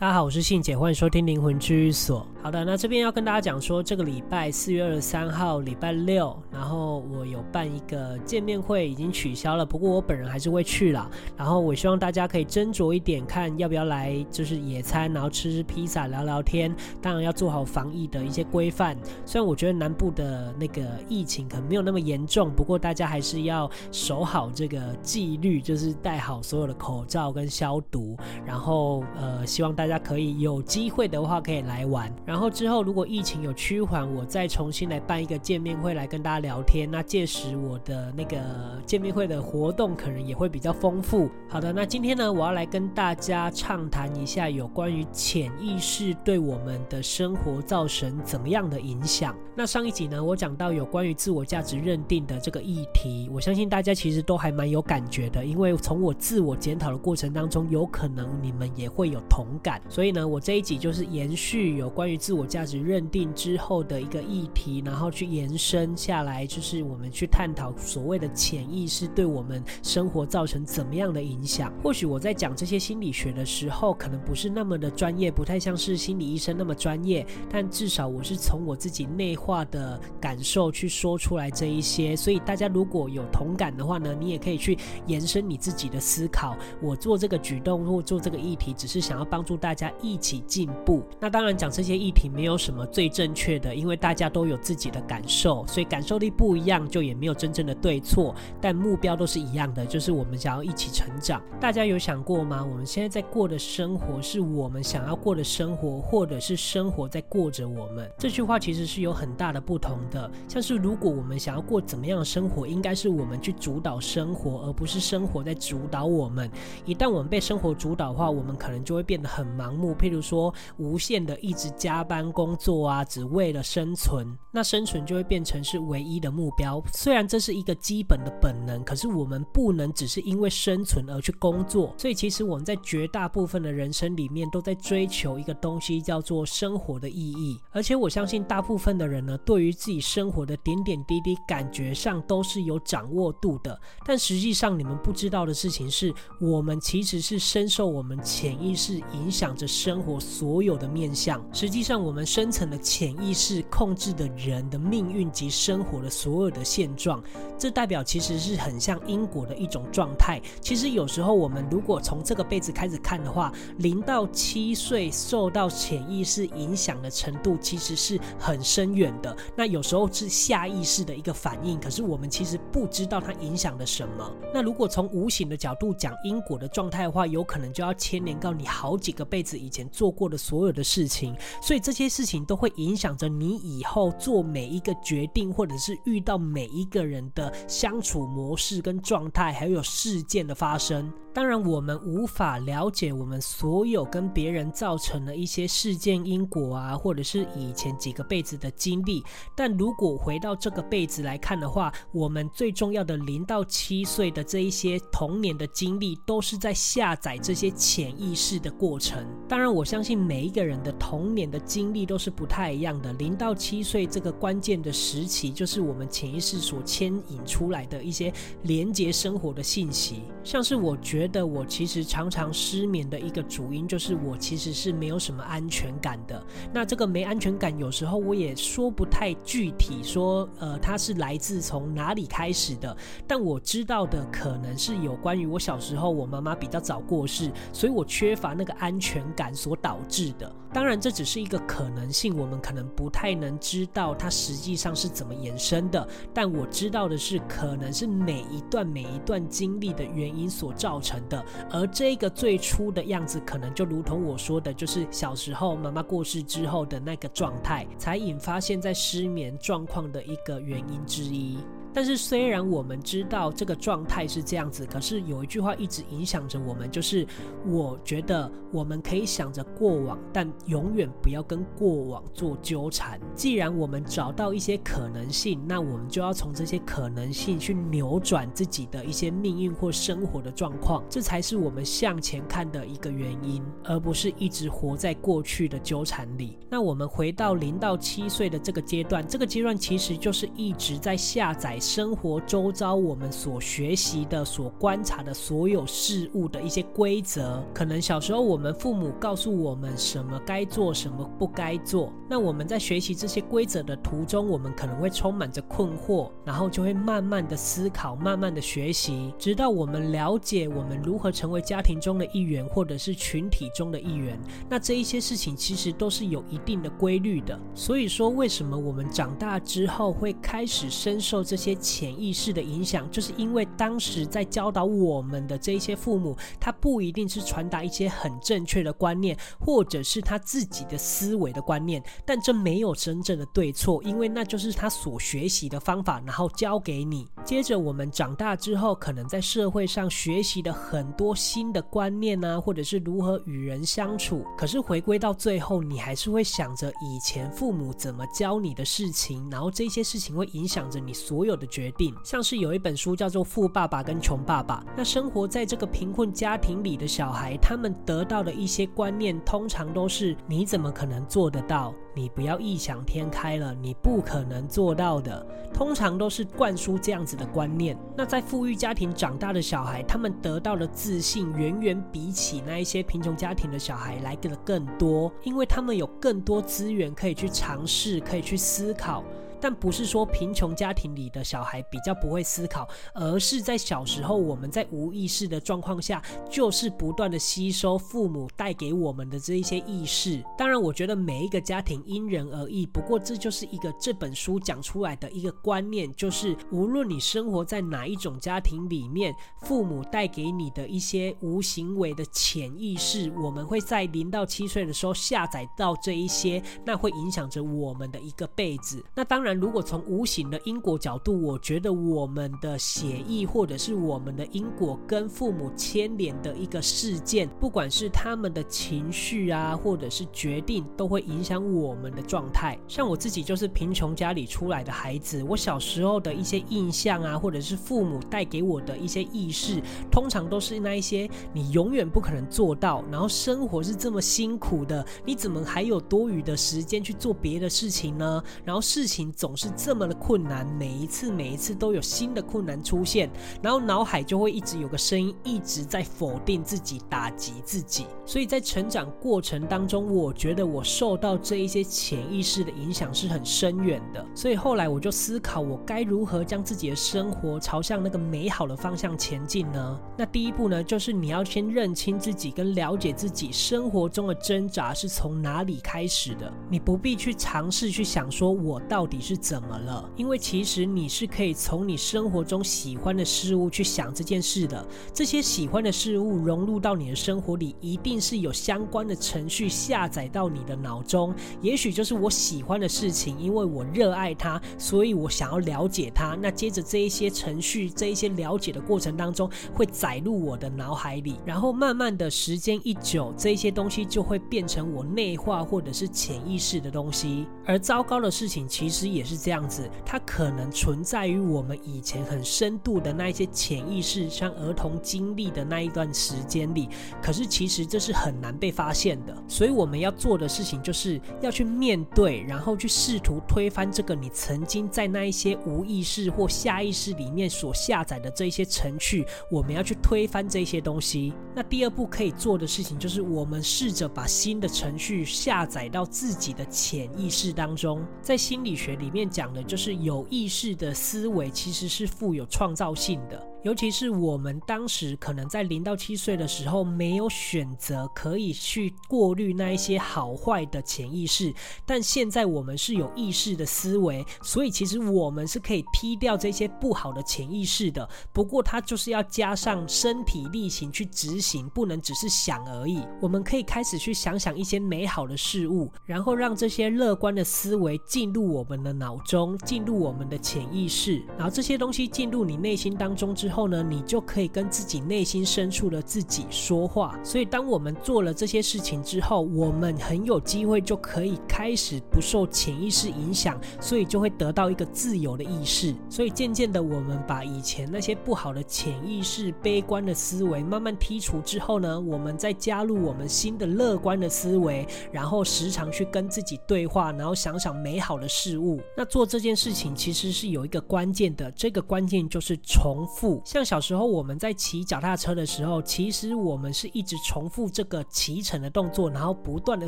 大家好，我是信姐，欢迎收听灵魂治愈所。好的，那这边要跟大家讲说，这个礼拜四月二十三号，礼拜六，然后我有办一个见面会，已经取消了，不过我本人还是会去啦。然后我希望大家可以斟酌一点，看要不要来，就是野餐，然后吃吃披萨，聊聊天。当然要做好防疫的一些规范。虽然我觉得南部的那个疫情可能没有那么严重，不过大家还是要守好这个纪律，就是戴好所有的口罩跟消毒。然后呃，希望。大家可以有机会的话可以来玩，然后之后如果疫情有趋缓，我再重新来办一个见面会来跟大家聊天。那届时我的那个见面会的活动可能也会比较丰富。好的，那今天呢，我要来跟大家畅谈一下有关于潜意识对我们的生活造成怎么样的影响。那上一集呢，我讲到有关于自我价值认定的这个议题，我相信大家其实都还蛮有感觉的，因为从我自我检讨的过程当中，有可能你们也会有同感。所以呢，我这一集就是延续有关于自我价值认定之后的一个议题，然后去延伸下来，就是我们去探讨所谓的潜意识对我们生活造成怎么样的影响。或许我在讲这些心理学的时候，可能不是那么的专业，不太像是心理医生那么专业，但至少我是从我自己内化的感受去说出来这一些。所以大家如果有同感的话呢，你也可以去延伸你自己的思考。我做这个举动或做这个议题，只是想要帮助大。家一起进步。那当然讲这些议题没有什么最正确的，因为大家都有自己的感受，所以感受力不一样，样就也没有真正的对错。但目标都是一样的，就是我们想要一起成长。大家有想过吗？我们现在在过的生活是我们想要过的生活，或者是生活在过着我们？这句话其实是有很大的不同的。像是如果我们想要过怎么样的生活，应该是我们去主导生活，而不是生活在主导我们。一旦我们被生活主导的话，我们可能就会变得很。盲目，譬如说无限的一直加班工作啊，只为了生存，那生存就会变成是唯一的目标虽然这是一个基本的本能，可是我们不能只是因为生存而去工作。所以其实我们在绝大部分的人生里面，都在追求一个东西，叫做生活的意义。而且我相信大部分的人呢，对于自己生活的点点滴滴，感觉上都是有掌握度的。但实际上你们不知道的事情是，我们其实是深受我们潜意识影响。着生活所有的面向，实际上我们深层的潜意识控制的人的命运及生活的所有的现状，这代表其实是很像因果的一种状态。其实有时候我们如果从这个辈子开始看的话，零到七岁受到潜意识影响的程度其实是很深远的。那有时候是下意识的一个反应，可是我们其实不知道它影响了什么。那如果从无形的角度讲因果的状态的话，有可能就要牵连到你好几个辈子以前做过的所有的事情，所以这些事情都会影响着你以后做每一个决定，或者是遇到每一个人的相处模式跟状态，还有事件的发生。当然，我们无法了解我们所有跟别人造成的一些事件因果啊，或者是以前几个辈子的经历。但如果回到这个辈子来看的话，我们最重要的零到七岁的这一些童年的经历，都是在下载这些潜意识的过程。当然，我相信每一个人的童年的经历都是不太一样的。零到七岁这个关键的时期，就是我们潜意识所牵引出来的一些连接生活的信息，像是我觉。觉得我其实常常失眠的一个主因，就是我其实是没有什么安全感的。那这个没安全感，有时候我也说不太具体，说呃，它是来自从哪里开始的。但我知道的可能是有关于我小时候，我妈妈比较早过世，所以我缺乏那个安全感所导致的。当然，这只是一个可能性，我们可能不太能知道它实际上是怎么延伸的。但我知道的是，可能是每一段每一段经历的原因所造成。成的，而这个最初的样子，可能就如同我说的，就是小时候妈妈过世之后的那个状态，才引发现在失眠状况的一个原因之一。但是虽然我们知道这个状态是这样子，可是有一句话一直影响着我们，就是我觉得我们可以想着过往，但永远不要跟过往做纠缠。既然我们找到一些可能性，那我们就要从这些可能性去扭转自己的一些命运或生活的状况，这才是我们向前看的一个原因，而不是一直活在过去的纠缠里。那我们回到零到七岁的这个阶段，这个阶段其实就是一直在下载。生活周遭我们所学习的、所观察的所有事物的一些规则。可能小时候我们父母告诉我们什么该做，什么不该做。那我们在学习这些规则的途中，我们可能会充满着困惑，然后就会慢慢的思考，慢慢的学习，直到我们了解我们如何成为家庭中的一员，或者是群体中的一员。那这一些事情其实都是有一定的规律的。所以说，为什么我们长大之后会开始深受这些些潜意识的影响，就是因为当时在教导我们的这一些父母，他不一定是传达一些很正确的观念，或者是他自己的思维的观念。但这没有真正的对错，因为那就是他所学习的方法，然后教给你。接着我们长大之后，可能在社会上学习的很多新的观念啊，或者是如何与人相处。可是回归到最后，你还是会想着以前父母怎么教你的事情，然后这些事情会影响着你所有的决定。像是有一本书叫做《富爸爸跟穷爸爸》，那生活在这个贫困家庭里的小孩，他们得到的一些观念，通常都是你怎么可能做得到？你不要异想天开了，你不可能做到的。通常都是灌输这样子的观念。那在富裕家庭长大的小孩，他们得到的自信远远比起那一些贫穷家庭的小孩来的更多，因为他们有更多资源可以去尝试，可以去思考。但不是说贫穷家庭里的小孩比较不会思考，而是在小时候我们在无意识的状况下，就是不断的吸收父母带给我们的这一些意识。当然，我觉得每一个家庭因人而异，不过这就是一个这本书讲出来的一个观念，就是无论你生活在哪一种家庭里面，父母带给你的一些无行为的潜意识，我们会在零到七岁的时候下载到这一些，那会影响着我们的一个辈子。那当然。如果从无形的因果角度，我觉得我们的血意或者是我们的因果跟父母牵连的一个事件，不管是他们的情绪啊，或者是决定，都会影响我们的状态。像我自己就是贫穷家里出来的孩子，我小时候的一些印象啊，或者是父母带给我的一些意识，通常都是那一些你永远不可能做到，然后生活是这么辛苦的，你怎么还有多余的时间去做别的事情呢？然后事情。总是这么的困难，每一次每一次都有新的困难出现，然后脑海就会一直有个声音一直在否定自己、打击自己。所以在成长过程当中，我觉得我受到这一些潜意识的影响是很深远的。所以后来我就思考，我该如何将自己的生活朝向那个美好的方向前进呢？那第一步呢，就是你要先认清自己跟了解自己生活中的挣扎是从哪里开始的。你不必去尝试去想说，我到底是。是怎么了？因为其实你是可以从你生活中喜欢的事物去想这件事的。这些喜欢的事物融入到你的生活里，一定是有相关的程序下载到你的脑中。也许就是我喜欢的事情，因为我热爱它，所以我想要了解它。那接着这一些程序，这一些了解的过程当中，会载入我的脑海里，然后慢慢的时间一久，这些东西就会变成我内化或者是潜意识的东西。而糟糕的事情，其实也。也是这样子，它可能存在于我们以前很深度的那一些潜意识，像儿童经历的那一段时间里。可是其实这是很难被发现的，所以我们要做的事情就是要去面对，然后去试图推翻这个你曾经在那一些无意识或下意识里面所下载的这一些程序。我们要去推翻这些东西。那第二步可以做的事情就是，我们试着把新的程序下载到自己的潜意识当中，在心理学里。里面讲的就是有意识的思维，其实是富有创造性的。尤其是我们当时可能在零到七岁的时候，没有选择可以去过滤那一些好坏的潜意识，但现在我们是有意识的思维，所以其实我们是可以踢掉这些不好的潜意识的。不过它就是要加上身体力行去执行，不能只是想而已。我们可以开始去想想一些美好的事物，然后让这些乐观的思维进入我们的脑中，进入我们的潜意识，然后这些东西进入你内心当中之后呢，你就可以跟自己内心深处的自己说话。所以，当我们做了这些事情之后，我们很有机会就可以开始不受潜意识影响，所以就会得到一个自由的意识。所以，渐渐的，我们把以前那些不好的潜意识、悲观的思维慢慢剔除之后呢，我们再加入我们新的乐观的思维，然后时常去跟自己对话，然后想想美好的事物。那做这件事情其实是有一个关键的，这个关键就是重复。像小时候我们在骑脚踏车的时候，其实我们是一直重复这个骑乘的动作，然后不断的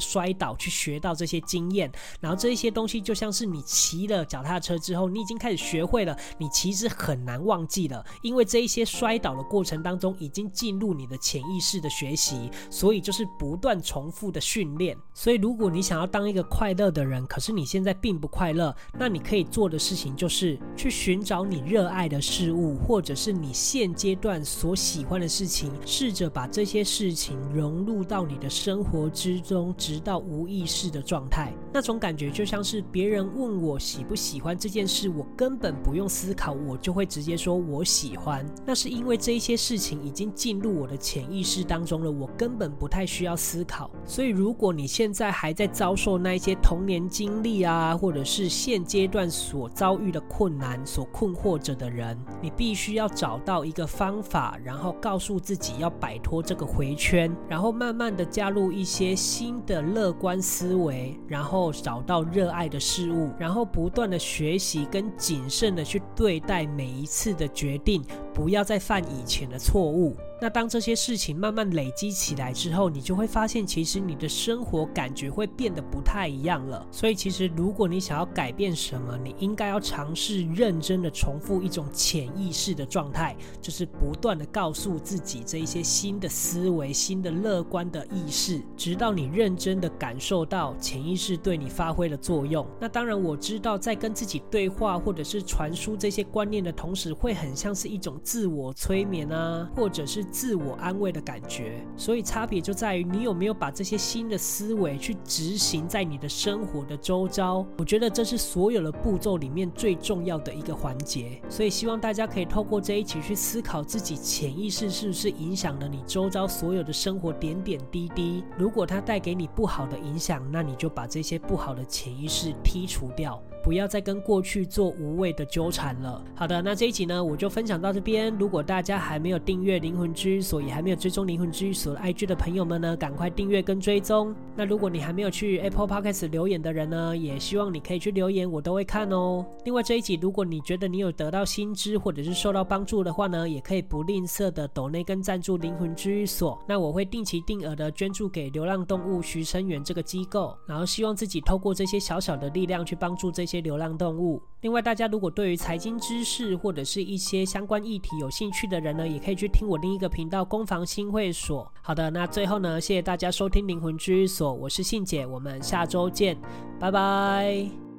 摔倒去学到这些经验。然后这一些东西就像是你骑了脚踏车之后，你已经开始学会了，你其实很难忘记了，因为这一些摔倒的过程当中已经进入你的潜意识的学习，所以就是不断重复的训练。所以如果你想要当一个快乐的人，可是你现在并不快乐，那你可以做的事情就是去寻找你热爱的事物，或者是你现阶段所喜欢的事情，试着把这些事情融入到你的生活之中，直到无意识的状态。那种感觉就像是别人问我喜不喜欢这件事，我根本不用思考，我就会直接说我喜欢。那是因为这些事情已经进入我的潜意识当中了，我根本不太需要思考。所以如果你现在还在遭受那一些童年经历啊，或者是现阶段所遭遇的困难所困惑着的人，你必须要找找到一个方法，然后告诉自己要摆脱这个回圈，然后慢慢的加入一些新的乐观思维，然后找到热爱的事物，然后不断的学习跟谨慎的去对待每一次的决定，不要再犯以前的错误。那当这些事情慢慢累积起来之后，你就会发现，其实你的生活感觉会变得不太一样了。所以，其实如果你想要改变什么，你应该要尝试认真的重复一种潜意识的状态，就是不断的告诉自己这一些新的思维、新的乐观的意识，直到你认真的感受到潜意识对你发挥的作用。那当然，我知道在跟自己对话或者是传输这些观念的同时，会很像是一种自我催眠啊，或者是。自我安慰的感觉，所以差别就在于你有没有把这些新的思维去执行在你的生活的周遭。我觉得这是所有的步骤里面最重要的一个环节。所以希望大家可以透过这一集去思考自己潜意识是不是影响了你周遭所有的生活点点滴滴。如果它带给你不好的影响，那你就把这些不好的潜意识剔除掉。不要再跟过去做无谓的纠缠了。好的，那这一集呢，我就分享到这边。如果大家还没有订阅灵魂治愈所，也还没有追踪灵魂治愈所的 IG 的朋友们呢，赶快订阅跟追踪。那如果你还没有去 Apple Podcast 留言的人呢，也希望你可以去留言，我都会看哦。另外这一集，如果你觉得你有得到新知或者是受到帮助的话呢，也可以不吝啬的抖内跟赞助灵魂治愈所。那我会定期定额的捐助给流浪动物徐生源这个机构，然后希望自己透过这些小小的力量去帮助这些。些流浪动物。另外，大家如果对于财经知识或者是一些相关议题有兴趣的人呢，也可以去听我另一个频道“攻防新会所”。好的，那最后呢，谢谢大家收听灵魂居所，我是信姐，我们下周见，拜拜。